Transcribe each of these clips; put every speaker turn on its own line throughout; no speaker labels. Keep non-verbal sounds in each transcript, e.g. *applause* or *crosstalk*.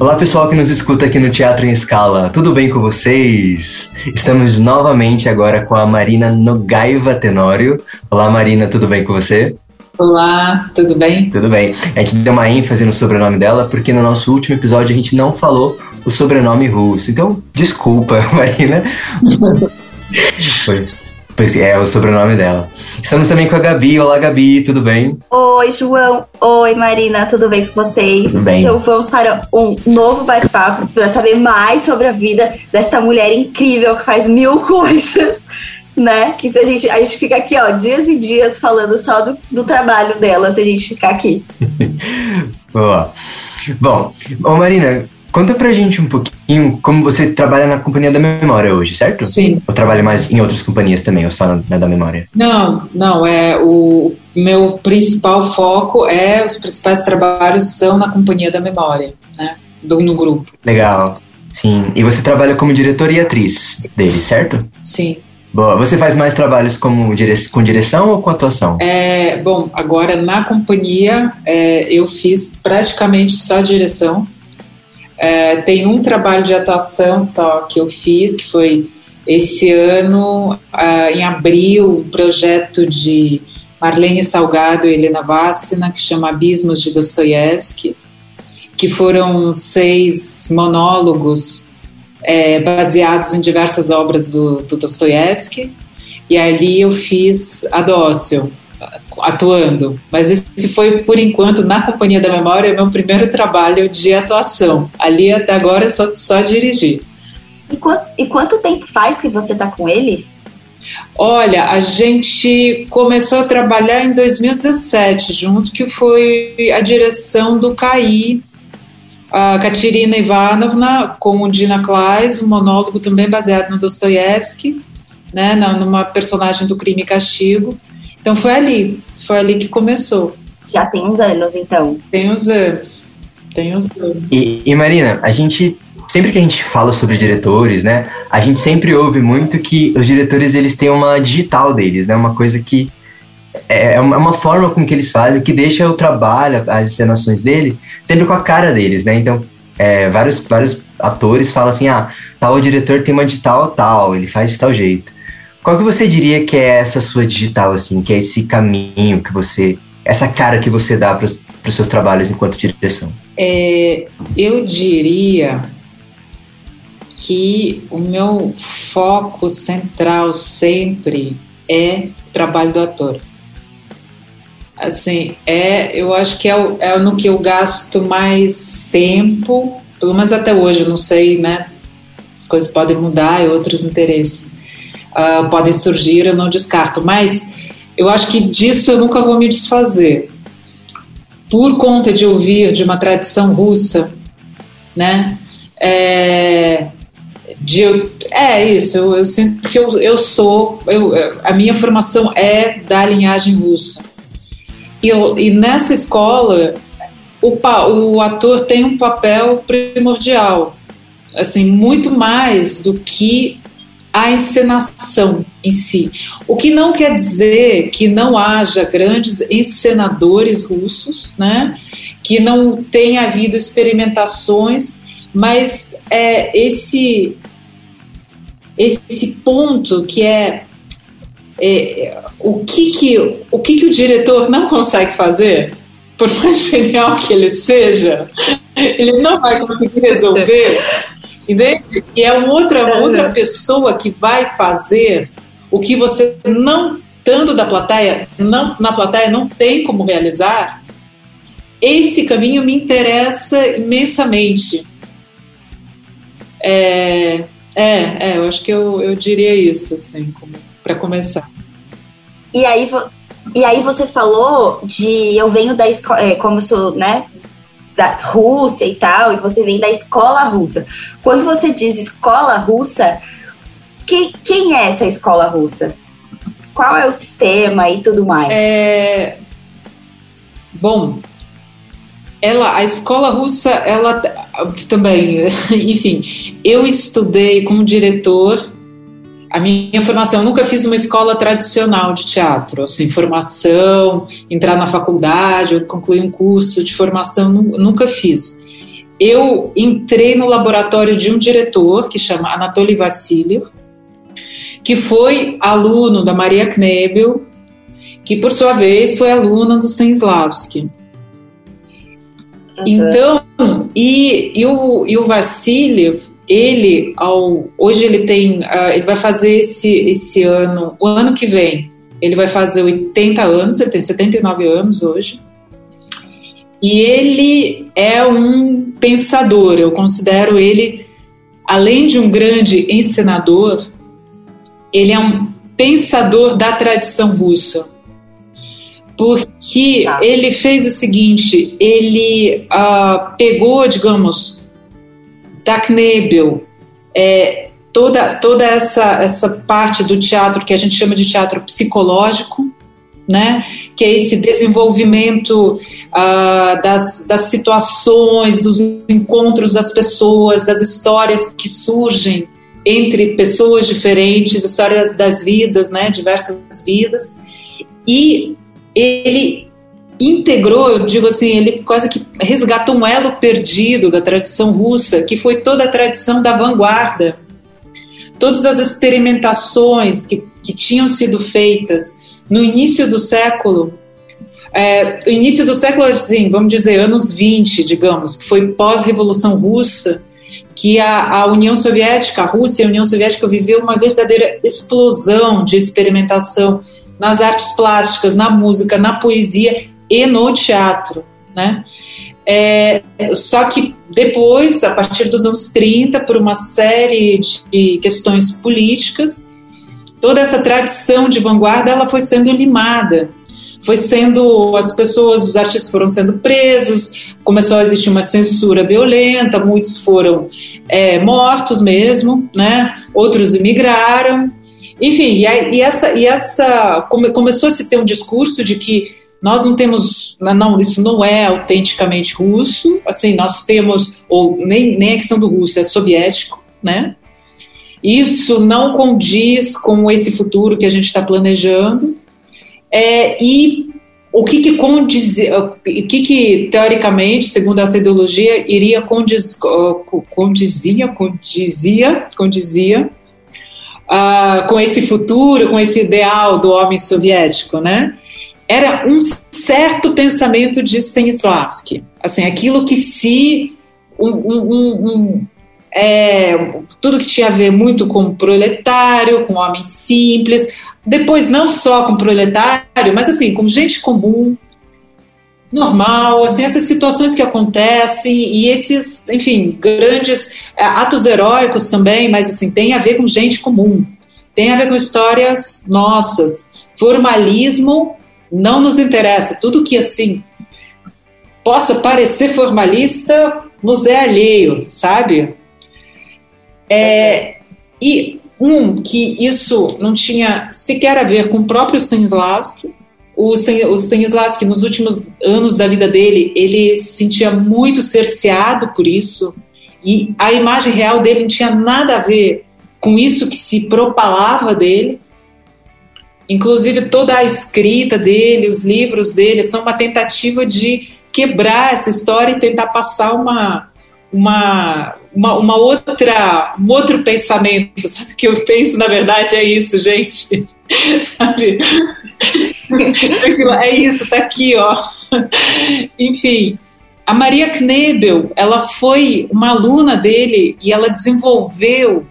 Olá pessoal que nos escuta aqui no Teatro em Escala, tudo bem com vocês? Estamos novamente agora com a Marina Nogaiva Tenório. Olá Marina, tudo bem com você?
Olá, tudo bem?
Tudo bem. A gente deu uma ênfase no sobrenome dela porque no nosso último episódio a gente não falou o sobrenome russo. Então, desculpa, *laughs* Marina. *laughs* Foi. Pois é, o sobrenome dela. Estamos também com a Gabi. Olá, Gabi, tudo bem?
Oi, João. Oi, Marina, tudo bem com vocês?
Tudo bem.
Então vamos para um novo bate-papo para saber mais sobre a vida desta mulher incrível que faz mil *laughs* coisas, né? Que a gente, a gente fica aqui, ó, dias e dias falando só do, do trabalho dela, se a gente ficar aqui. *laughs*
Boa. Bom, bom, Marina, Conta pra gente um pouquinho como você trabalha na Companhia da Memória hoje, certo?
Sim.
Ou trabalha mais em outras companhias também, ou só na, da Memória?
Não, não, é o meu principal foco é os principais trabalhos são na Companhia da Memória, né? Do, no grupo.
Legal. Sim. E você trabalha como diretora e atriz Sim. dele, certo?
Sim.
Boa. Você faz mais trabalhos como dire... com direção ou com atuação?
É, bom, agora na companhia é, eu fiz praticamente só direção é, tem um trabalho de atuação só que eu fiz, que foi esse ano, uh, em abril, um projeto de Marlene Salgado e Helena Vassina, que chama Abismos de Dostoiévski, que foram seis monólogos é, baseados em diversas obras do, do Dostoiévski, e ali eu fiz Adócio, atuando. Mas esse foi, por enquanto, na Companhia da Memória, meu primeiro trabalho de atuação. Ali até agora eu só, só dirigi.
E, quanto, e quanto tempo faz que você está com eles?
Olha, a gente começou a trabalhar em 2017, junto que foi a direção do CAI, a Katerina Ivanovna com o Dina Kleis, um monólogo também baseado no Dostoiévski, né, numa personagem do Crime e Castigo. Então foi ali, foi ali que começou.
Já tem uns anos, então.
Tem uns anos. Tem uns anos.
E, e Marina, a gente sempre que a gente fala sobre diretores, né, a gente sempre ouve muito que os diretores eles têm uma digital deles, né, uma coisa que é, é uma forma com que eles fazem que deixa o trabalho, as encenações dele sempre com a cara deles, né? Então, é, vários vários atores falam assim, ah, tal diretor tem uma digital tal, ele faz de tal jeito. Qual que você diria que é essa sua digital, assim, que é esse caminho que você, essa cara que você dá para os seus trabalhos enquanto direção?
É, eu diria que o meu foco central sempre é o trabalho do ator. Assim, é, eu acho que é, é no que eu gasto mais tempo, pelo menos até hoje, eu não sei, né? As coisas podem mudar e outros interesses uh, podem surgir, eu não descarto. Mas eu acho que disso eu nunca vou me desfazer. Por conta de ouvir de uma tradição russa, né? É, de, é isso, eu, eu, sinto que eu, eu sou, eu, a minha formação é da linhagem russa. E, eu, e nessa escola, o, o ator tem um papel primordial, assim, muito mais do que a encenação em si. O que não quer dizer que não haja grandes encenadores russos, né? que não tenha havido experimentações, mas é esse esse ponto que é, é o que que o que que o diretor não consegue fazer, por mais genial que ele seja, ele não vai conseguir resolver Entende? E é outra, outra pessoa que vai fazer o que você não, tanto da plateia, não, na plateia não tem como realizar. Esse caminho me interessa imensamente. É, é, é eu acho que eu, eu diria isso, assim, para começar.
E aí, e aí você falou de eu venho da escola, é, como eu sou, né, da Rússia e tal, e você vem da escola russa. Quando você diz escola russa, que, quem é essa escola russa? Qual é o sistema e tudo mais?
É... Bom, ela, a escola russa, ela também, *laughs* enfim, eu estudei como diretor a minha formação, eu nunca fiz uma escola tradicional de teatro, assim, formação, entrar na faculdade, ou concluir um curso de formação, nunca fiz. eu entrei no laboratório de um diretor que chama Anatoly Vassiliev, que foi aluno da Maria Knebel, que por sua vez foi aluna do Stanislavski. Uhum. Então, e, e, o, e o Vassiliev, ele, ao, hoje ele tem, uh, ele vai fazer esse, esse ano, o ano que vem, ele vai fazer 80 anos, ele tem 79 anos hoje. E ele é um pensador, eu considero ele, além de um grande ensinador, ele é um pensador da tradição russa. Porque tá. ele fez o seguinte: ele uh, pegou, digamos, da Knebel, é, toda, toda essa, essa parte do teatro que a gente chama de teatro psicológico, né? que é esse desenvolvimento uh, das, das situações, dos encontros das pessoas, das histórias que surgem entre pessoas diferentes, histórias das vidas, né? diversas vidas. E ele integrou, eu digo assim, ele quase que resgatou um elo perdido da tradição russa, que foi toda a tradição da vanguarda. Todas as experimentações que, que tinham sido feitas no início do século, é, início do século, assim, vamos dizer, anos 20, digamos, que foi pós-revolução russa, que a, a, União Soviética, a Rússia e a União Soviética viveu uma verdadeira explosão de experimentação nas artes plásticas, na música, na poesia e no teatro, né? É, só que depois, a partir dos anos 30, por uma série de questões políticas, toda essa tradição de vanguarda ela foi sendo limada foi sendo as pessoas, os artistas foram sendo presos, começou a existir uma censura violenta, muitos foram é, mortos mesmo, né? Outros imigraram, enfim, e, essa e essa come, começou a se ter um discurso de que nós não temos, não, isso não é autenticamente russo, assim, nós temos, ou nem, nem a questão do russo, é soviético, né? Isso não condiz com esse futuro que a gente está planejando. É, e o que que, condizia, o que que, teoricamente, segundo essa ideologia, iria condiz, condizia, condizia, condizia uh, com esse futuro, com esse ideal do homem soviético, né? Era um certo pensamento de Stanislavski, assim, aquilo que se um, um, um é, tudo que tinha a ver muito com proletário, com homem simples, depois não só com proletário, mas assim, com gente comum, normal, assim, essas situações que acontecem e esses, enfim, grandes é, atos heróicos também, mas assim, tem a ver com gente comum, tem a ver com histórias nossas. Formalismo não nos interessa, tudo que assim possa parecer formalista nos é alheio, sabe? É, e um, que isso não tinha sequer a ver com o próprio Stanislavski. O, o Stanislavski, nos últimos anos da vida dele, ele se sentia muito cerceado por isso. E a imagem real dele não tinha nada a ver com isso que se propalava dele. Inclusive, toda a escrita dele, os livros dele, são uma tentativa de quebrar essa história e tentar passar uma, uma, uma, uma, outra, um outro pensamento, *laughs* sabe? Que eu penso, na verdade, é isso, gente. *laughs* sabe? é isso, tá aqui, ó. Enfim, a Maria Knebel, ela foi uma aluna dele e ela desenvolveu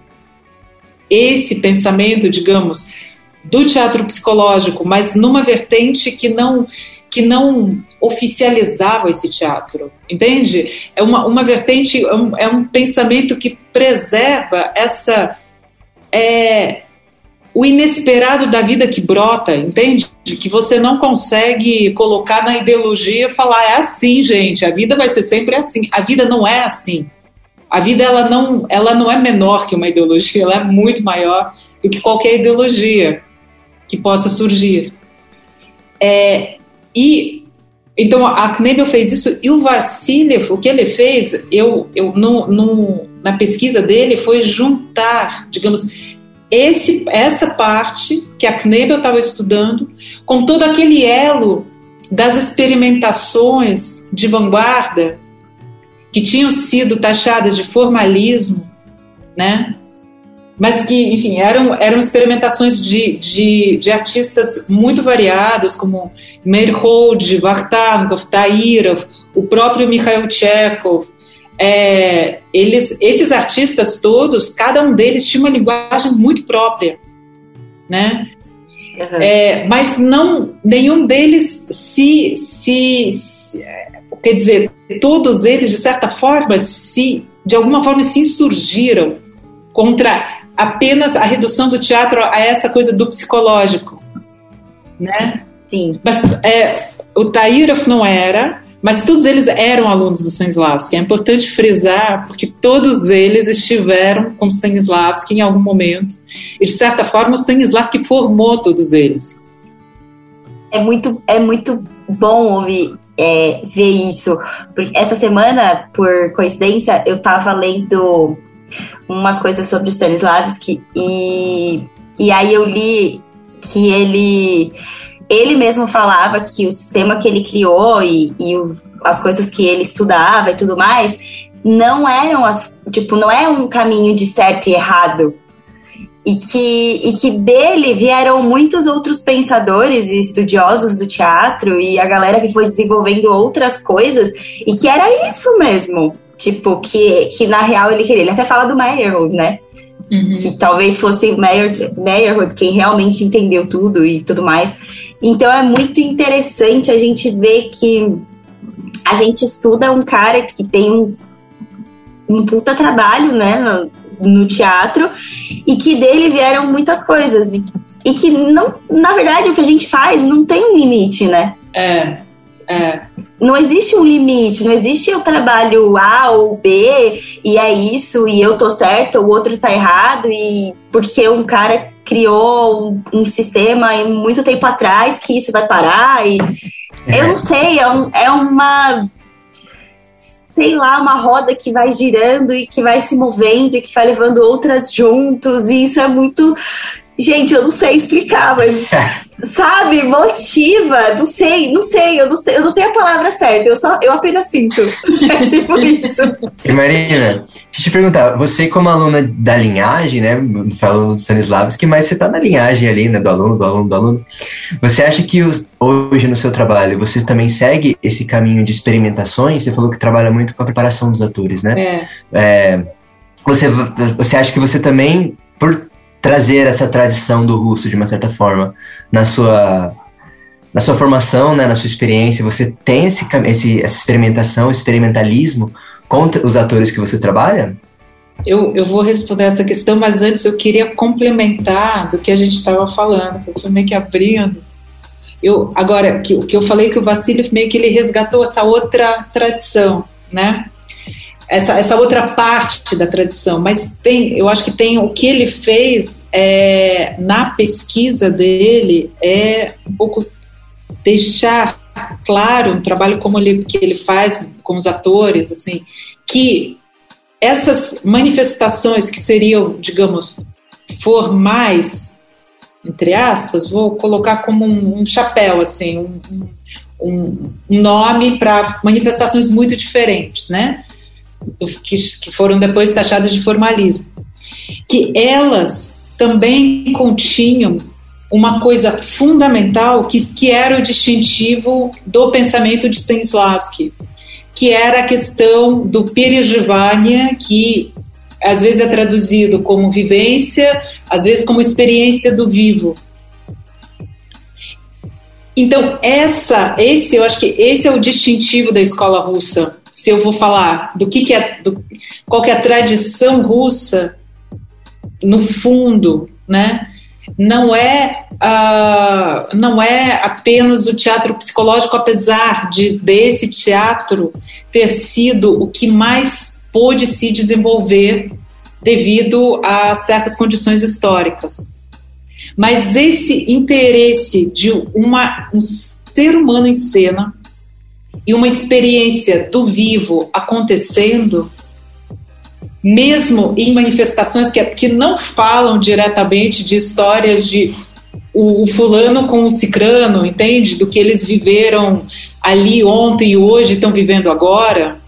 esse pensamento, digamos, do teatro psicológico, mas numa vertente que não que não oficializava esse teatro, entende? É uma, uma vertente, é um, é um pensamento que preserva essa. É, o inesperado da vida que brota, entende? Que você não consegue colocar na ideologia falar é assim, gente, a vida vai ser sempre assim. A vida não é assim. A vida ela não, ela não é menor que uma ideologia, ela é muito maior do que qualquer ideologia que possa surgir. É, e então a Knebel fez isso e o Vassiliev, o que ele fez, eu, eu no, no, na pesquisa dele foi juntar, digamos, esse, essa parte que a Knebel estava estudando com todo aquele elo das experimentações de vanguarda que tinham sido taxadas de formalismo, né? Mas que, enfim, eram, eram experimentações de, de, de artistas muito variados, como Merhold, Vartanov, Tairov, o próprio Mikhail Chekhov. É, eles, esses artistas todos, cada um deles tinha uma linguagem muito própria, né? Uhum. É, mas não, nenhum deles se, se, se, quer dizer, todos eles de certa forma se, de alguma forma se insurgiram contra apenas a redução do teatro a essa coisa do psicológico, né?
Sim.
Mas é, o Tairov não era, mas todos eles eram alunos do Stanislavski. É importante frisar, porque todos eles estiveram com Stanislavski em algum momento. E, de certa forma, o Stanislavski formou todos eles.
É muito, é muito bom ouvir, é, ver isso. Porque essa semana, por coincidência, eu estava lendo umas coisas sobre o Stanislavski e, e aí eu li que ele ele mesmo falava que o sistema que ele criou e, e o, as coisas que ele estudava e tudo mais não eram as tipo não é um caminho de certo e errado. E que, e que dele vieram muitos outros pensadores e estudiosos do teatro e a galera que foi desenvolvendo outras coisas e que era isso mesmo Tipo, que, que na real ele queria. Ele até fala do Meyerhold, né? Uhum. Que talvez fosse Meyerhold quem realmente entendeu tudo e tudo mais. Então é muito interessante a gente ver que a gente estuda um cara que tem um, um puta trabalho, né, no, no teatro e que dele vieram muitas coisas e, e, que não, na verdade, o que a gente faz não tem um limite, né?
É, é
não existe um limite, não existe o trabalho A ou B e é isso, e eu tô certo, o outro tá errado, e porque um cara criou um, um sistema muito tempo atrás que isso vai parar, e é. eu não sei, é, um, é uma sei lá, uma roda que vai girando e que vai se movendo e que vai levando outras juntos, e isso é muito Gente, eu não sei explicar, mas *laughs* sabe, motiva, não sei, não sei, eu não sei, eu não tenho a palavra certa, eu só eu apenas sinto. *laughs* É tipo isso.
E Marina, deixa eu te perguntar, você como aluna da linhagem, né, falando do Stanislavski, mas você tá na linhagem ali, né, do aluno, do aluno, do aluno. Você acha que hoje no seu trabalho você também segue esse caminho de experimentações? Você falou que trabalha muito com a preparação dos atores, né?
É.
é você, você acha que você também, por trazer essa tradição do russo de uma certa forma na sua na sua formação, né, na sua experiência, você tem esse, esse essa experimentação, experimentalismo com os atores que você trabalha?
Eu, eu vou responder essa questão, mas antes eu queria complementar do que a gente estava falando, que eu fui meio que abrindo. Eu, agora, que, que eu falei que o Vassiliev meio que ele resgatou essa outra tradição, né? Essa, essa outra parte da tradição, mas tem, eu acho que tem o que ele fez é, na pesquisa dele é um pouco deixar claro um trabalho como ele que ele faz com os atores, assim, que essas manifestações que seriam, digamos, formais, entre aspas, vou colocar como um, um chapéu, assim, um, um, um nome para manifestações muito diferentes, né? Que, que foram depois taxadas de formalismo, que elas também continham uma coisa fundamental que, que era o distintivo do pensamento de Stanislavski, que era a questão do perejivania, que às vezes é traduzido como vivência, às vezes como experiência do vivo. Então, essa, esse, eu acho que esse é o distintivo da escola russa se eu vou falar do que, que é, do, qual que é a tradição russa, no fundo, né? Não é, uh, não é apenas o teatro psicológico, apesar de desse teatro ter sido o que mais pôde se desenvolver devido a certas condições históricas. Mas esse interesse de uma, um ser humano em cena e uma experiência do vivo acontecendo, mesmo em manifestações que, que não falam diretamente de histórias de o, o fulano com o cicrano, entende? Do que eles viveram ali ontem e hoje estão vivendo agora,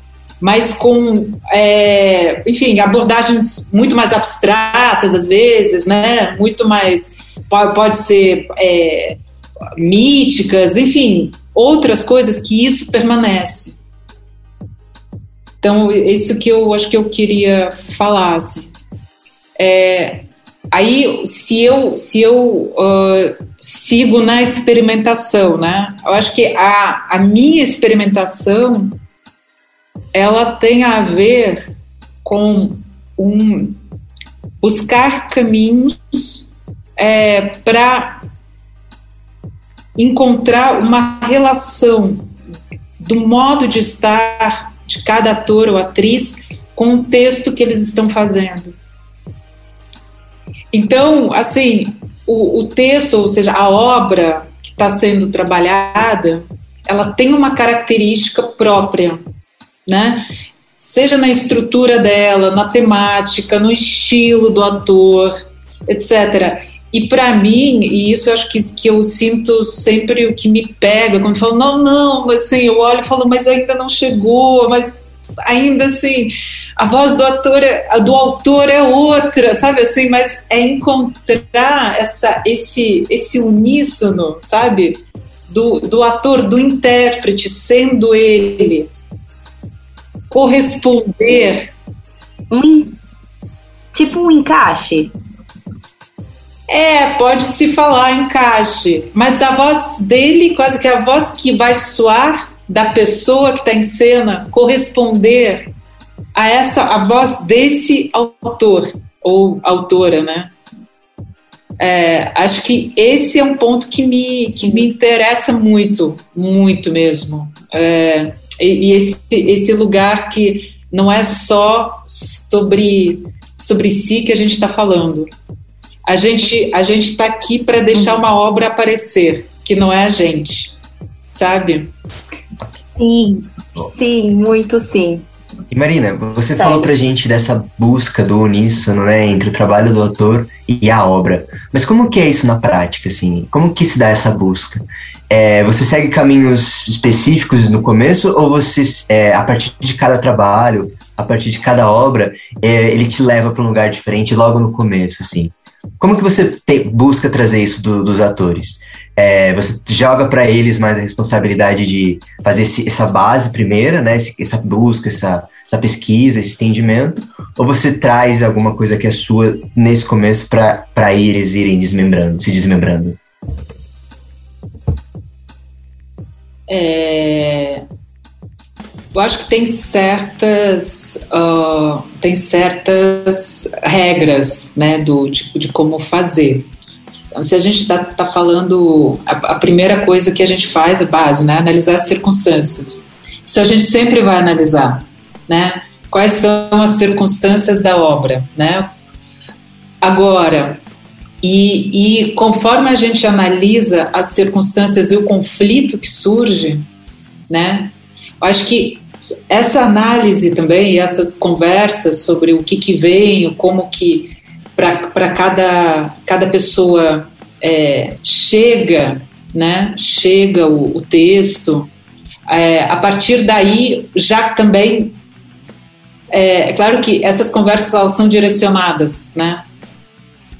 mas com, é, enfim, abordagens muito mais abstratas às vezes, né? Muito mais pode, ser é, míticas, enfim, outras coisas que isso permanece. Então, isso que eu acho que eu queria falar. Assim. É, aí, se eu, se eu uh, sigo na experimentação, né? Eu acho que a, a minha experimentação ela tem a ver com um buscar caminhos é, para encontrar uma relação do modo de estar de cada ator ou atriz com o texto que eles estão fazendo. Então, assim, o, o texto, ou seja, a obra que está sendo trabalhada, ela tem uma característica própria, né? Seja na estrutura dela, na temática, no estilo do ator, etc. E para mim, e isso eu acho que, que eu sinto sempre o que me pega, quando falo, não, não, assim, eu olho e falo, mas ainda não chegou, mas ainda assim, a voz do ator, é, a do autor é outra, sabe assim, mas é encontrar essa, esse, esse uníssono, sabe? Do, do ator, do intérprete, sendo ele, corresponder.
Um, tipo um encaixe.
É, pode se falar encaixe, mas da voz dele, quase que a voz que vai soar da pessoa que está em cena corresponder a essa a voz desse autor ou autora, né? É, acho que esse é um ponto que me, que me interessa muito, muito mesmo. É, e, e esse, esse lugar que não é só sobre, sobre si que a gente está falando, a gente a gente está aqui para deixar uma obra aparecer, que não é a gente, sabe?
Sim, sim, muito sim.
E Marina, você Sério? falou pra gente dessa busca do uníssono, né, entre o trabalho do autor e a obra. Mas como que é isso na prática, assim? Como que se dá essa busca? É, você segue caminhos específicos no começo ou você, é, a partir de cada trabalho, a partir de cada obra, é, ele te leva para um lugar diferente logo no começo, assim? Como que você te, busca trazer isso do, dos atores? É, você joga para eles mais a responsabilidade de fazer esse, essa base primeira, né? essa busca, essa, essa pesquisa, esse entendimento, ou você traz alguma coisa que é sua nesse começo para eles irem desmembrando, se desmembrando?
É, eu acho que tem certas, uh, tem certas regras né, do tipo de como fazer. Então, se a gente está tá falando, a, a, primeira coisa que a gente faz, a base, né, analisar as circunstâncias. Isso a gente sempre vai analisar, né? Quais são as circunstâncias da obra, né? Agora, e, e conforme a gente analisa as circunstâncias e o conflito que surge, né? Acho que essa análise também, essas conversas sobre o que, que vem, como que para cada, cada pessoa é, chega, né, chega o, o texto, é, a partir daí já também é, é, claro que essas conversas elas são direcionadas, né?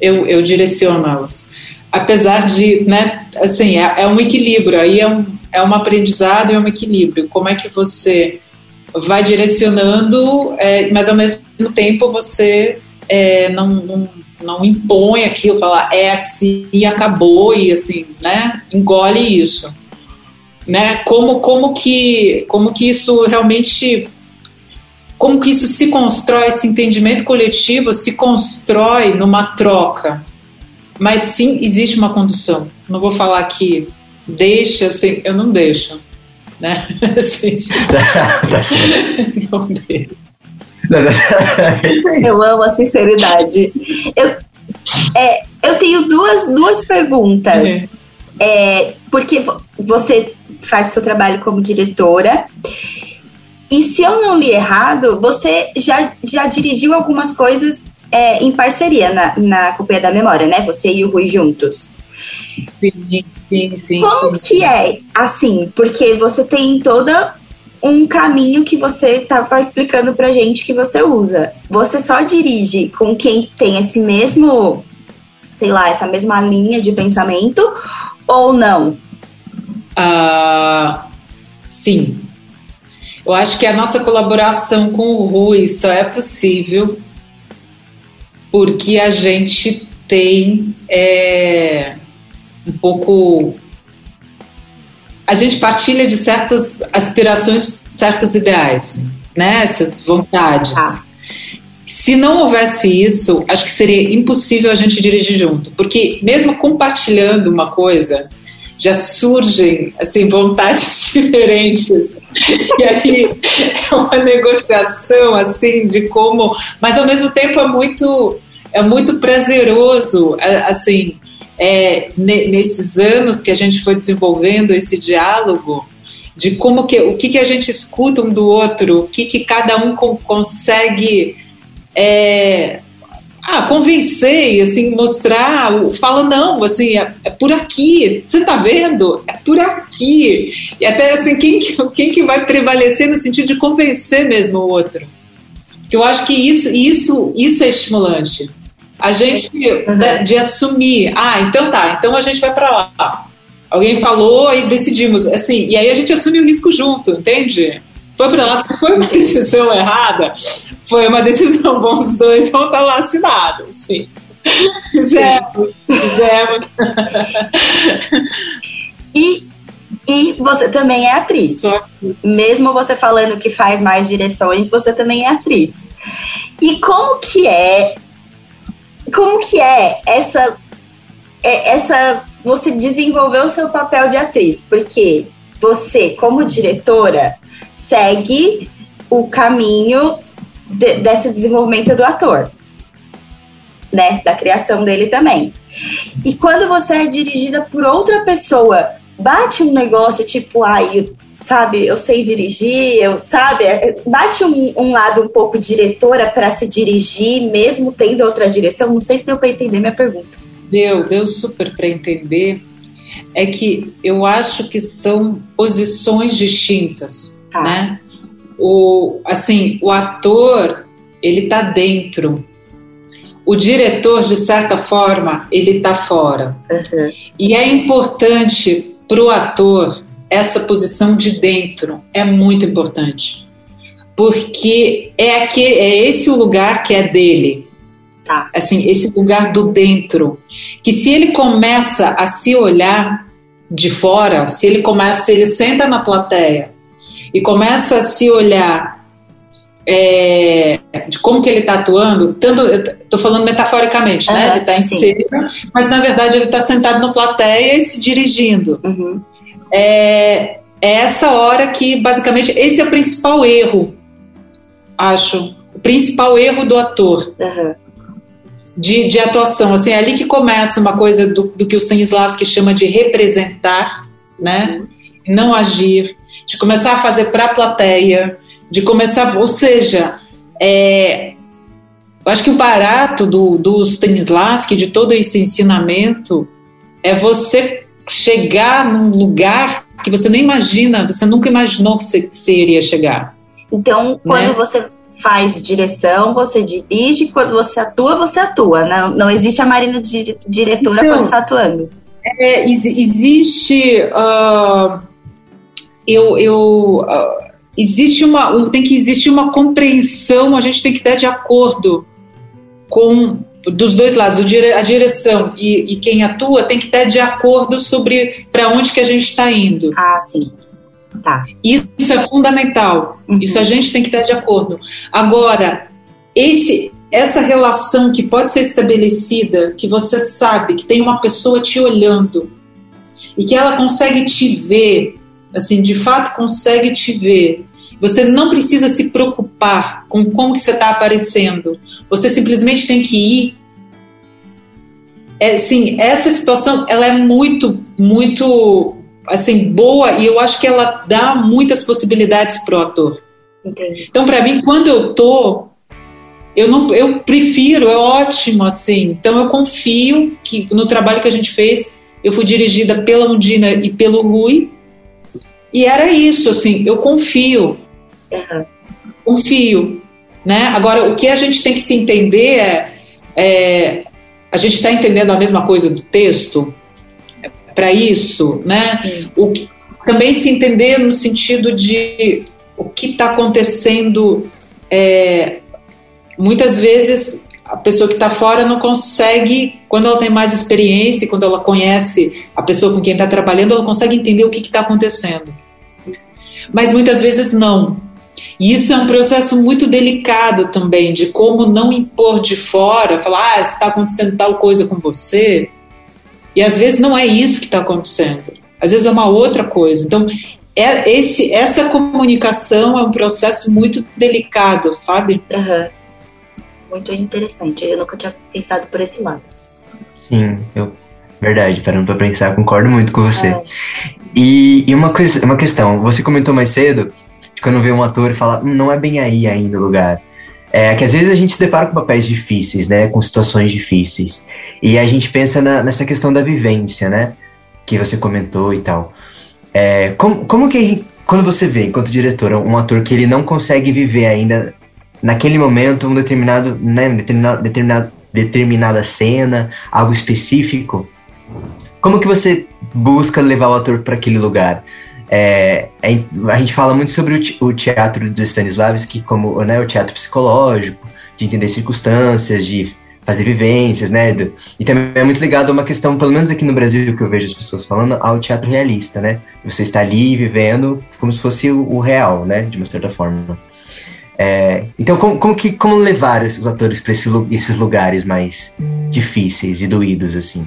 Eu, eu direciono elas. Apesar de, né, assim, é, é um equilíbrio, aí é um, é um aprendizado e é um equilíbrio. Como é que você vai direcionando, é, mas ao mesmo tempo você é, não, não, não, impõe aquilo, falar é assim e acabou e assim, né? Engole isso, né? Como como que como que isso realmente como que isso se constrói, esse entendimento coletivo se constrói numa troca, mas sim existe uma condução. Não vou falar que deixa, assim, eu não deixo né? *laughs* sim, sim. Não dele. *laughs*
Eu amo a sinceridade. Eu, é, eu tenho duas, duas perguntas. Uhum. É, porque você faz seu trabalho como diretora. E se eu não li errado, você já, já dirigiu algumas coisas é, em parceria na, na Companhia da Memória, né? Você e o Rui juntos.
Sim, sim, sim.
Como
sim,
que é assim? Porque você tem toda um caminho que você estava explicando pra gente que você usa. Você só dirige com quem tem esse mesmo, sei lá, essa mesma linha de pensamento ou não?
Uh, sim. Eu acho que a nossa colaboração com o Rui só é possível porque a gente tem é, um pouco a gente partilha de certas aspirações, certos ideais, né? Essas vontades. Ah. Se não houvesse isso, acho que seria impossível a gente dirigir junto, porque mesmo compartilhando uma coisa, já surgem assim vontades *laughs* diferentes e aí é uma negociação assim de como, mas ao mesmo tempo é muito é muito prazeroso assim é, nesses anos que a gente foi desenvolvendo esse diálogo, de como que o que, que a gente escuta um do outro, o que, que cada um consegue é, ah, convencer e assim mostrar, fala não, assim é, é, por aqui, você tá vendo? É por aqui e até assim quem *laughs* quem que vai prevalecer no sentido de convencer mesmo o outro? Eu acho que isso isso isso é estimulante. A gente, uhum. de, de, assumir, ah, então tá, então a gente vai para lá. Alguém falou e decidimos, assim, e aí a gente assume o risco junto, entende? Foi para lá, se foi uma decisão errada, foi uma decisão, bom, os dois vão estar lá assinados, sim. Fizemos, fizemos.
E, e você também é atriz. Mesmo você falando que faz mais direções, você também é atriz. E como que é como que é essa é, essa você desenvolveu o seu papel de atriz? Porque você, como diretora, segue o caminho de, desse desenvolvimento do ator, né? Da criação dele também. E quando você é dirigida por outra pessoa, bate um negócio tipo, ai, sabe, eu sei dirigir, eu, sabe, bate um, um lado um pouco diretora para se dirigir, mesmo tendo outra direção. Não sei se deu para entender minha pergunta.
Deu, deu super para entender. É que eu acho que são posições distintas, tá. né? O, assim, o ator, ele tá dentro. O diretor, de certa forma, ele tá fora. Uhum. E é importante para o ator essa posição de dentro é muito importante. Porque é, aquele, é esse o lugar que é dele. Tá. Assim, esse lugar do dentro. Que se ele começa a se olhar de fora, se ele começa, se ele senta na plateia e começa a se olhar é, de como que ele está atuando, tanto, estou falando metaforicamente, uhum, né? Ele está em cena, mas na verdade ele está sentado na plateia e se dirigindo. Uhum é, é essa hora que, basicamente, esse é o principal erro, acho. O principal erro do ator. Uhum. De, de atuação, assim, é ali que começa uma coisa do, do que o Stanislavski chama de representar, né? Uhum. Não agir, de começar a fazer para a plateia, de começar, ou seja, é, eu acho que o barato do, do Stanislavski, de todo esse ensinamento, é você chegar num lugar que você nem imagina, você nunca imaginou que você, você iria chegar.
Então, quando né? você faz direção, você dirige, quando você atua, você atua. Não, não existe a Marina di diretora então, quando está atuando.
É, existe. Uh, eu. eu uh, existe uma. Tem que existir uma compreensão, a gente tem que estar de acordo com dos dois lados, a direção e, e, quem atua tem que estar de acordo sobre para onde que a gente está indo.
Ah, sim. Tá.
Isso é fundamental. Uhum. Isso a gente tem que estar de acordo. Agora, esse, essa relação que pode ser estabelecida, que você sabe que tem uma pessoa te olhando e que ela consegue te ver, assim, de fato consegue te ver você não precisa se preocupar com como que você está aparecendo. Você simplesmente tem que ir. É, sim, essa situação ela é muito, muito assim boa e eu acho que ela dá muitas possibilidades para o ator. Entendi. Então, para mim, quando eu tô, eu não, eu prefiro, é ótimo assim. Então, eu confio que no trabalho que a gente fez, eu fui dirigida pela Undina e pelo Rui e era isso, assim, eu confio. Uhum. Confio. Né? Agora, o que a gente tem que se entender é, é a gente está entendendo a mesma coisa do texto para isso, né? O que, também se entender no sentido de o que está acontecendo. É, muitas vezes a pessoa que está fora não consegue, quando ela tem mais experiência, quando ela conhece a pessoa com quem está trabalhando, ela consegue entender o que está acontecendo. Mas muitas vezes não. E isso é um processo muito delicado também, de como não impor de fora, falar, ah, está acontecendo tal coisa com você. E às vezes não é isso que está acontecendo. Às vezes é uma outra coisa. Então, é esse, essa comunicação é um processo muito delicado, sabe?
Uhum. Muito interessante. Eu nunca tinha pensado por esse lado.
Sim, eu verdade, parando para pensar, concordo muito com você. É. E, e, uma coisa, uma questão, você comentou mais cedo quando vê um ator e fala, hum, não é bem aí ainda o lugar. É que às vezes a gente se depara com papéis difíceis, né, com situações difíceis. E a gente pensa na, nessa questão da vivência, né, que você comentou e tal. É, como, como que, quando você vê, enquanto diretor, um ator que ele não consegue viver ainda naquele momento um determinado, né, determinado, determinado, determinada cena, algo específico, como que você busca levar o ator para aquele lugar? É, a gente fala muito sobre o teatro do Stanislavski como né, o teatro psicológico, de entender circunstâncias, de fazer vivências, né? E também é muito ligado a uma questão, pelo menos aqui no Brasil, que eu vejo as pessoas falando, ao teatro realista, né? Você está ali vivendo como se fosse o, o real, né? De uma certa forma. É, então, como, como, que, como levar os atores para esse, esses lugares mais difíceis e doídos, assim?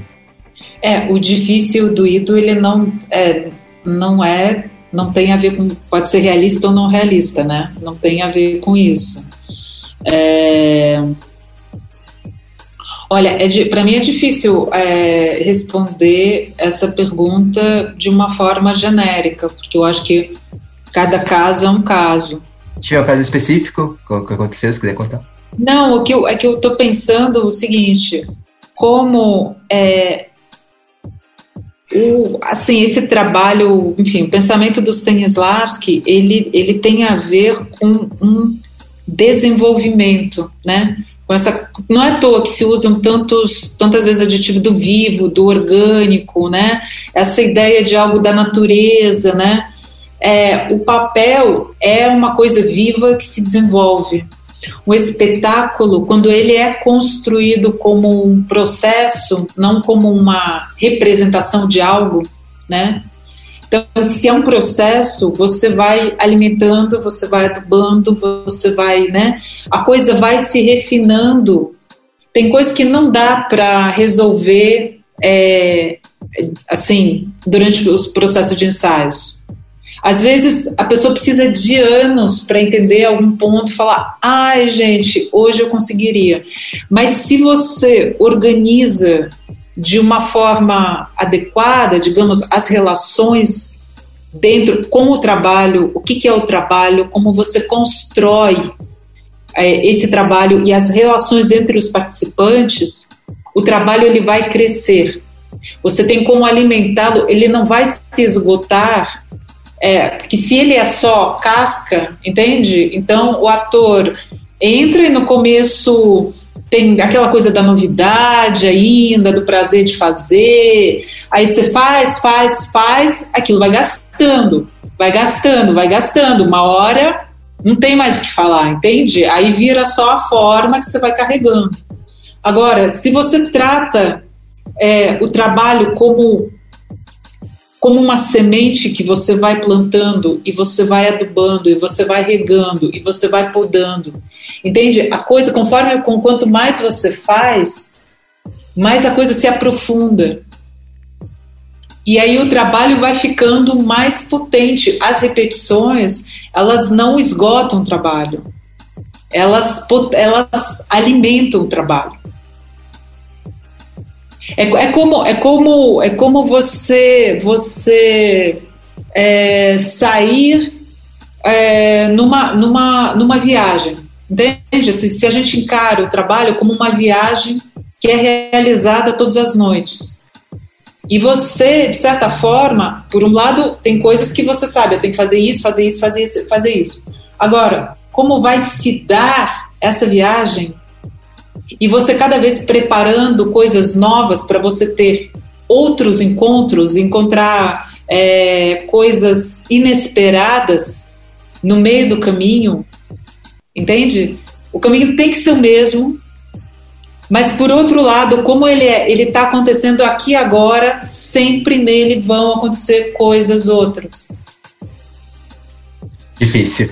É, o difícil doído, ele não é, não é, não tem a ver com, pode ser realista ou não realista, né? Não tem a ver com isso. É, olha, é, para mim é difícil é, responder essa pergunta de uma forma genérica, porque eu acho que cada caso é um caso.
Tiver um caso específico, que aconteceu, se quiser contar.
Não, o que eu, é que eu estou pensando o seguinte, como é, o, assim, esse trabalho, enfim, o pensamento do Stanislavski, ele, ele tem a ver com um desenvolvimento, né? Com essa, não é à toa que se usam tantos, tantas vezes aditivo do vivo, do orgânico, né? Essa ideia de algo da natureza, né? É, o papel é uma coisa viva que se desenvolve, o espetáculo, quando ele é construído como um processo, não como uma representação de algo, né? Então, se é um processo, você vai alimentando, você vai adubando, você vai, né? A coisa vai se refinando. Tem coisas que não dá para resolver, é, assim, durante os processos de ensaios. Às vezes a pessoa precisa de anos para entender algum ponto e falar: ai, gente, hoje eu conseguiria. Mas se você organiza de uma forma adequada, digamos, as relações dentro com o trabalho, o que, que é o trabalho, como você constrói é, esse trabalho e as relações entre os participantes, o trabalho ele vai crescer. Você tem como alimentá-lo, ele não vai se esgotar é, porque se ele é só casca, entende? Então o ator entra e no começo tem aquela coisa da novidade ainda, do prazer de fazer. Aí você faz, faz, faz, aquilo vai gastando, vai gastando, vai gastando. Uma hora não tem mais o que falar, entende? Aí vira só a forma que você vai carregando. Agora, se você trata é, o trabalho como como uma semente que você vai plantando e você vai adubando e você vai regando e você vai podando. Entende? A coisa, conforme com quanto mais você faz, mais a coisa se aprofunda. E aí o trabalho vai ficando mais potente. As repetições, elas não esgotam o trabalho. Elas, elas alimentam o trabalho. É, é, como, é, como, é como você, você é, sair é, numa, numa, numa viagem. Entende? Se, se a gente encara o trabalho como uma viagem que é realizada todas as noites. E você, de certa forma, por um lado, tem coisas que você sabe, eu tenho que fazer isso, fazer isso, fazer isso, fazer isso. Agora, como vai se dar essa viagem? E você cada vez preparando coisas novas para você ter outros encontros, encontrar é, coisas inesperadas no meio do caminho, entende? O caminho tem que ser o mesmo, mas por outro lado, como ele é, ele está acontecendo aqui agora, sempre nele vão acontecer coisas outras.
Difícil.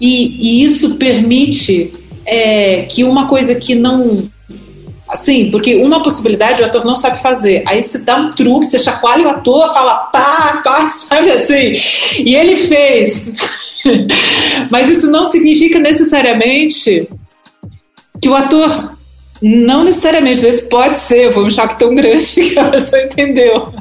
e, e, isso permite é, que uma coisa que não Assim, porque uma possibilidade o ator não sabe fazer. Aí você dá um truque, você chacoalha o ator, fala pá, pá, *laughs* sabe assim? E ele fez. *laughs* Mas isso não significa necessariamente que o ator não necessariamente, às vezes pode ser, foi um choque tão grande *laughs* que a pessoa entendeu.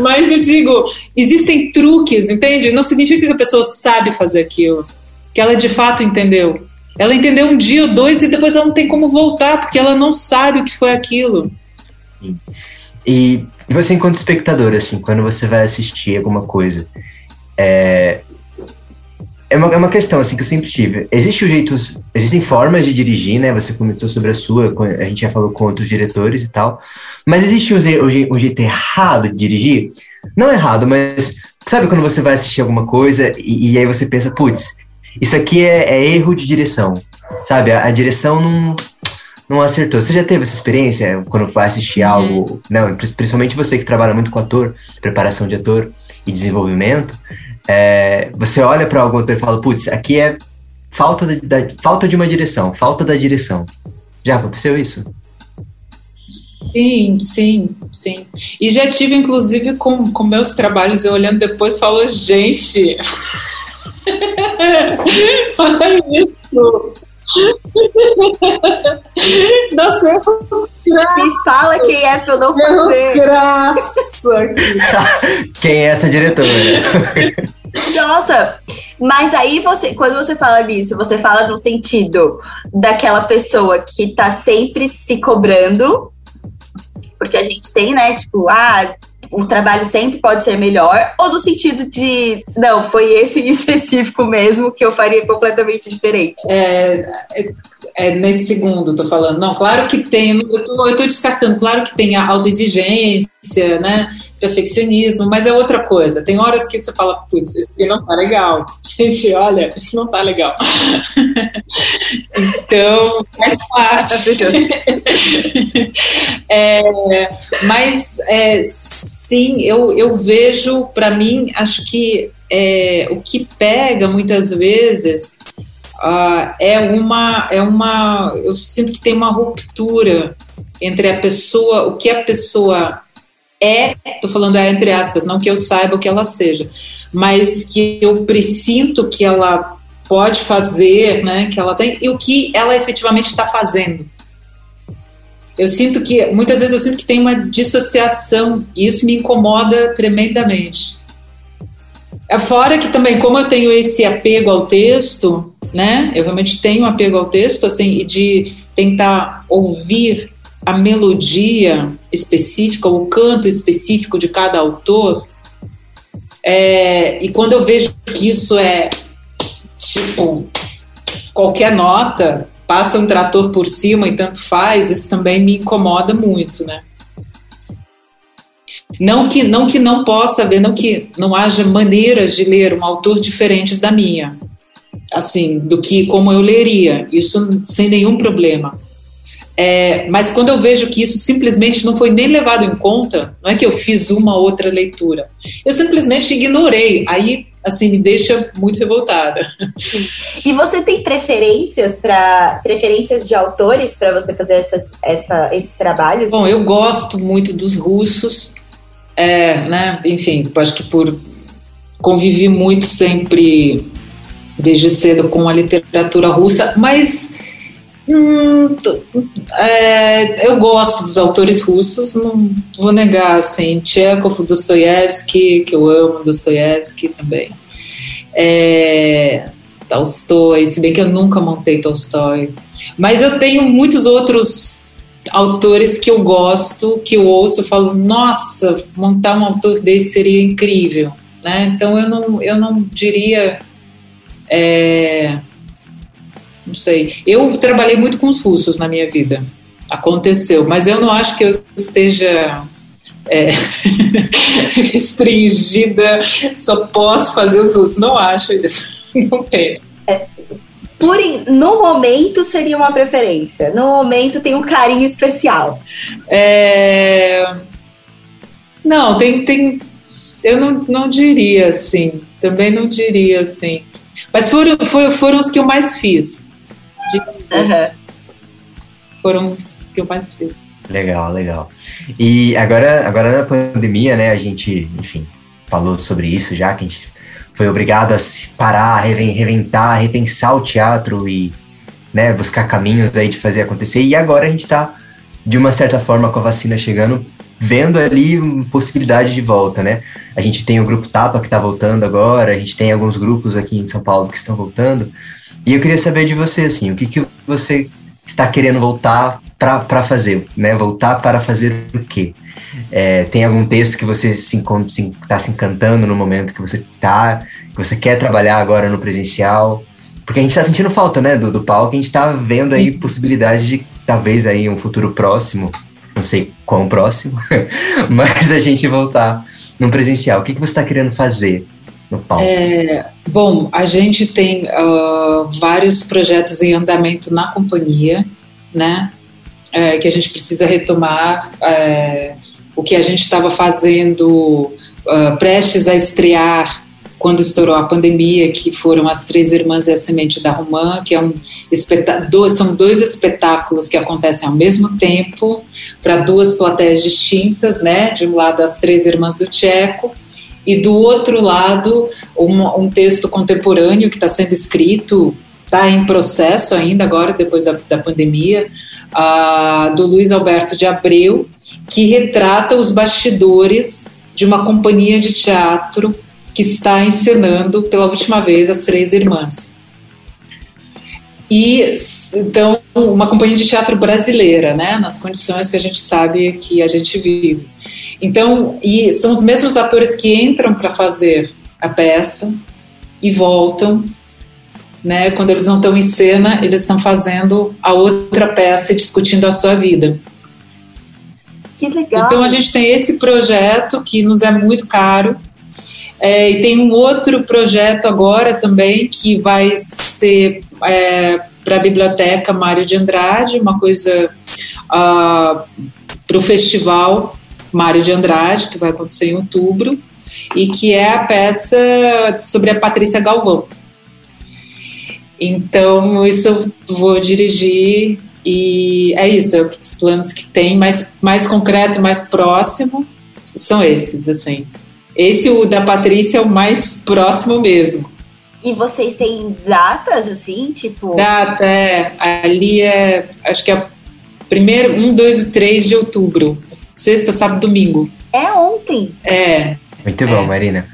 Mas eu digo, existem truques, entende? Não significa que a pessoa sabe fazer aquilo, que ela de fato entendeu. Ela entendeu um dia ou dois e depois ela não tem como voltar, porque ela não sabe o que foi aquilo.
E você, enquanto espectador, assim, quando você vai assistir alguma coisa, é, é uma, é uma questão assim que eu sempre tive. Existem jeitos, existem formas de dirigir, né? Você comentou sobre a sua, a gente já falou com outros diretores e tal. Mas existe um, um jeito errado de dirigir? Não errado, mas sabe quando você vai assistir alguma coisa e, e aí você pensa, putz, isso aqui é, é, erro de direção, sabe? A, a, direção não, não acertou. Você já teve essa experiência quando vai assistir algo, não, principalmente você que trabalha muito com ator, preparação de ator e desenvolvimento, é, você olha para algum ator e fala, putz, aqui é falta de, da, falta de uma direção, falta da direção. Já aconteceu isso?
Sim, sim, sim. E já tive, inclusive, com, com meus trabalhos, eu olhando depois, falo, gente, *laughs* *laughs* Olha isso.
Nossa, me fala quem é pra eu não fazer.
Graça. *laughs*
Quem é essa diretora?
Nossa, mas aí você, quando você fala nisso, você fala no sentido daquela pessoa que tá sempre se cobrando, porque a gente tem, né, tipo, ah, o trabalho sempre pode ser melhor, ou no sentido de, não, foi esse específico mesmo que eu faria completamente diferente?
É, é, nesse segundo, tô falando. Não, claro que tem, eu tô descartando, claro que tem a autoexigência, né? perfeccionismo, mas é outra coisa. Tem horas que você fala, putz, isso aqui não tá legal. *laughs* Gente, olha, isso não tá legal. *laughs* então, faz parte. *laughs* é, mas, é, sim, eu, eu vejo, para mim, acho que é, o que pega muitas vezes uh, é uma é uma eu sinto que tem uma ruptura entre a pessoa o que a pessoa é, tô falando é entre aspas, não que eu saiba o que ela seja, mas que eu presinto que ela pode fazer, né, que ela tem, e o que ela efetivamente está fazendo. Eu sinto que, muitas vezes eu sinto que tem uma dissociação, e isso me incomoda tremendamente. É fora que também, como eu tenho esse apego ao texto, né, eu realmente tenho apego ao texto, assim, e de tentar ouvir a melodia específica, o canto específico de cada autor. É, e quando eu vejo que isso é tipo qualquer nota, passa um trator por cima e tanto faz, isso também me incomoda muito, né? Não que não que não possa haver, não que não haja maneiras de ler um autor diferentes da minha, assim, do que como eu leria, isso sem nenhum problema. É, mas quando eu vejo que isso simplesmente não foi nem levado em conta, não é que eu fiz uma outra leitura, eu simplesmente ignorei. Aí, assim, me deixa muito revoltada.
E você tem preferências para preferências de autores para você fazer essas, essa, esses trabalhos?
Bom, eu gosto muito dos russos, é, né? Enfim, acho que por convivi muito sempre desde cedo com a literatura russa, mas Hum, é, eu gosto dos autores russos, não vou negar, assim, Chekhov, Dostoiévski, que eu amo Dostoiévski também. É, Tolstói, se bem que eu nunca montei Tolstói. Mas eu tenho muitos outros autores que eu gosto, que eu ouço, eu falo, nossa, montar um autor desse seria incrível, né? Então eu não, eu não diria, é, não sei. Eu trabalhei muito com os russos na minha vida, aconteceu, mas eu não acho que eu esteja é, *laughs* restringida, só posso fazer os russos. Não acho isso. *laughs* Não penso.
Por, no momento seria uma preferência. No momento tem um carinho especial.
É... Não, tem, tem. Eu não, não diria assim. Também não diria assim. Mas foram, foram, foram os que eu mais fiz. Uhum. Foram os que eu mais fiz.
Legal, legal. E agora, agora na pandemia, né, a gente, enfim, falou sobre isso já, que a gente foi obrigado a se parar, reventar, repensar o teatro e né, buscar caminhos aí de fazer acontecer. E agora a gente está, de uma certa forma, com a vacina chegando, vendo ali possibilidade de volta, né? A gente tem o grupo Tapa que está voltando agora, a gente tem alguns grupos aqui em São Paulo que estão voltando. E eu queria saber de você, assim, o que, que você está querendo voltar para fazer, né? Voltar para fazer o quê? É, tem algum texto que você está se, tá se, encantando no momento que você está, que você quer trabalhar agora no presencial? Porque a gente está sentindo falta, né, do, do palco, a gente está vendo aí possibilidade de talvez aí um futuro próximo, não sei quão próximo, *laughs* mas a gente voltar no presencial. O que, que você está querendo fazer no palco?
É, bom, a gente tem uh, vários projetos em andamento na companhia, né? É, que a gente precisa retomar. É, o que a gente estava fazendo uh, prestes a estrear quando estourou a pandemia, que foram as Três Irmãs e a Semente da Romã, que é um dois, são dois espetáculos que acontecem ao mesmo tempo para duas plateias distintas, né? De um lado as Três Irmãs do Tcheco e do outro lado um, um texto contemporâneo que está sendo escrito, está em processo ainda agora depois da, da pandemia, do Luiz Alberto de Abreu, que retrata os bastidores de uma companhia de teatro que está encenando pela última vez as Três Irmãs. E então uma companhia de teatro brasileira, né, nas condições que a gente sabe que a gente vive. Então, e são os mesmos atores que entram para fazer a peça e voltam, né? Quando eles não estão em cena, eles estão fazendo a outra peça e discutindo a sua vida.
Que legal.
Então a gente tem esse projeto que nos é muito caro. É, e tem um outro projeto agora também que vai ser é, para a Biblioteca Mário de Andrade, uma coisa uh, para o Festival Mário de Andrade, que vai acontecer em outubro, e que é a peça sobre a Patrícia Galvão. Então, isso eu vou dirigir e é isso, é os planos que tem, mais, mais concreto, mais próximo, são esses, assim. Esse, o da Patrícia, é o mais próximo mesmo.
E vocês têm datas, assim, tipo...
Data, é. Ali é, acho que é primeiro, 1, 2 e 3 de outubro. Sexta, sábado, domingo.
É ontem.
É.
Muito bom,
é.
Marina.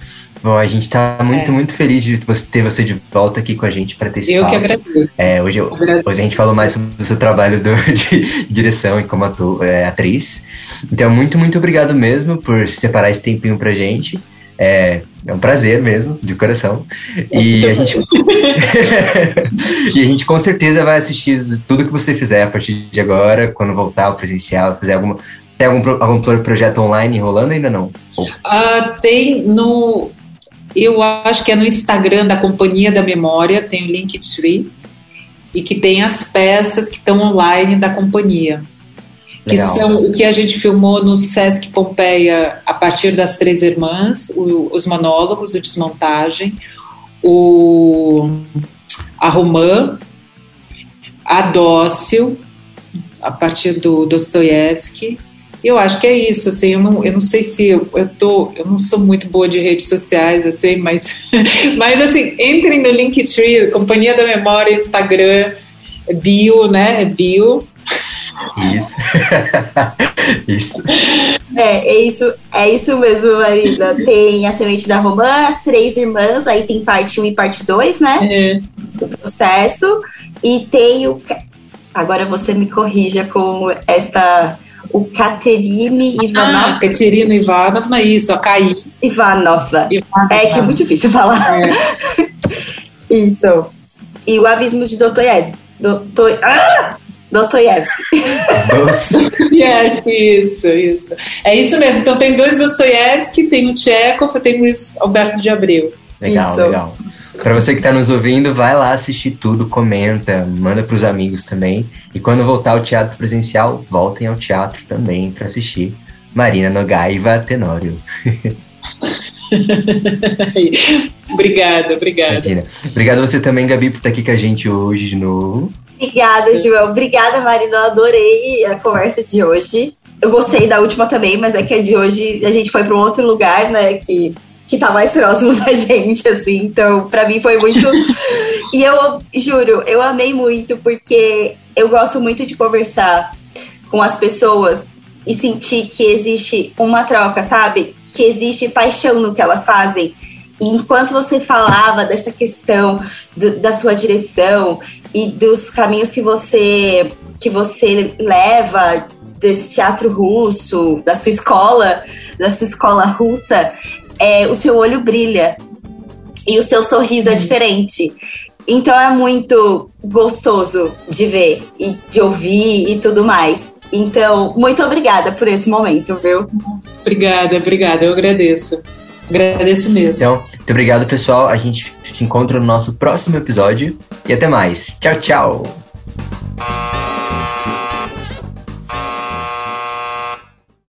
Bom, a gente está muito, é. muito feliz de ter você de volta aqui com a gente para ter esse
Eu
papo.
que agradeço.
É, hoje, agradeço. hoje a gente falou mais sobre o seu trabalho do, *laughs* de direção e como ator, é, atriz. Então, muito, muito obrigado mesmo por separar esse tempinho pra gente. É, é um prazer mesmo, de coração. E a gente. *laughs* e a gente com certeza vai assistir tudo que você fizer a partir de agora, quando voltar ao presencial, fazer alguma. Tem algum, algum projeto online rolando ainda não?
Uh, tem no eu acho que é no Instagram da Companhia da Memória, tem o Linktree, e que tem as peças que estão online da companhia. Legal. Que são o que a gente filmou no Sesc Pompeia a partir das Três Irmãs, o, os monólogos, o Desmontagem, o, a Romã, a Dócil, a partir do Dostoiévski, eu acho que é isso, assim, eu não, eu não sei se eu, eu tô, eu não sou muito boa de redes sociais, assim, mas, *laughs* mas assim, entrem no Linktree, Companhia da Memória, Instagram, bio, né, bio.
Isso. *laughs* isso.
É, é isso, é isso mesmo, Marina. Tem a semente da romã, as três irmãs, aí tem parte 1 e parte 2, né? É. Do processo. E tem o Agora você me corrija com esta. O Caterine Ivanov.
Ah, Caterina Ivanovna, isso, a Caí.
Ivanova.
Ivanova.
É que é muito difícil falar.
É. *laughs*
Isso. E o Abismo de Dostoiévski. Dosto... Ah! Dostoiévski.
Yes, isso, isso. É isso mesmo. Então tem dois Dostoiévski, tem o Tchekov, tem o Luiz Alberto de Abreu.
Legal,
Isso.
legal. Pra você que tá nos ouvindo, vai lá assistir tudo, comenta, manda pros amigos também. E quando voltar ao teatro presencial, voltem ao teatro também pra assistir Marina Nogaiva Tenório. *laughs*
obrigada, obrigada.
Imagina. Obrigado a você também, Gabi, por estar aqui com a gente hoje de novo.
Obrigada, João. Obrigada, Marina. Eu adorei a conversa de hoje. Eu gostei da última também, mas é que a de hoje a gente foi para um outro lugar, né? Que, que tá mais próximo da gente, assim. Então, para mim foi muito. *laughs* e eu juro, eu amei muito, porque eu gosto muito de conversar com as pessoas e sentir que existe uma troca, sabe? Que existe paixão no que elas fazem. E enquanto você falava dessa questão do- da sua direção e dos caminhos que você que você leva desse teatro russo, da sua escola, da sua escola russa, é, o seu olho brilha e o seu sorriso é diferente. Então é muito gostoso de ver e de ouvir e tudo mais. Então, muito obrigada por esse momento, viu?
Obrigada, obrigada. Eu agradeço. Agradeço mesmo.
Então, muito obrigado, pessoal. A gente se encontra no nosso próximo episódio. E até mais. Tchau, tchau.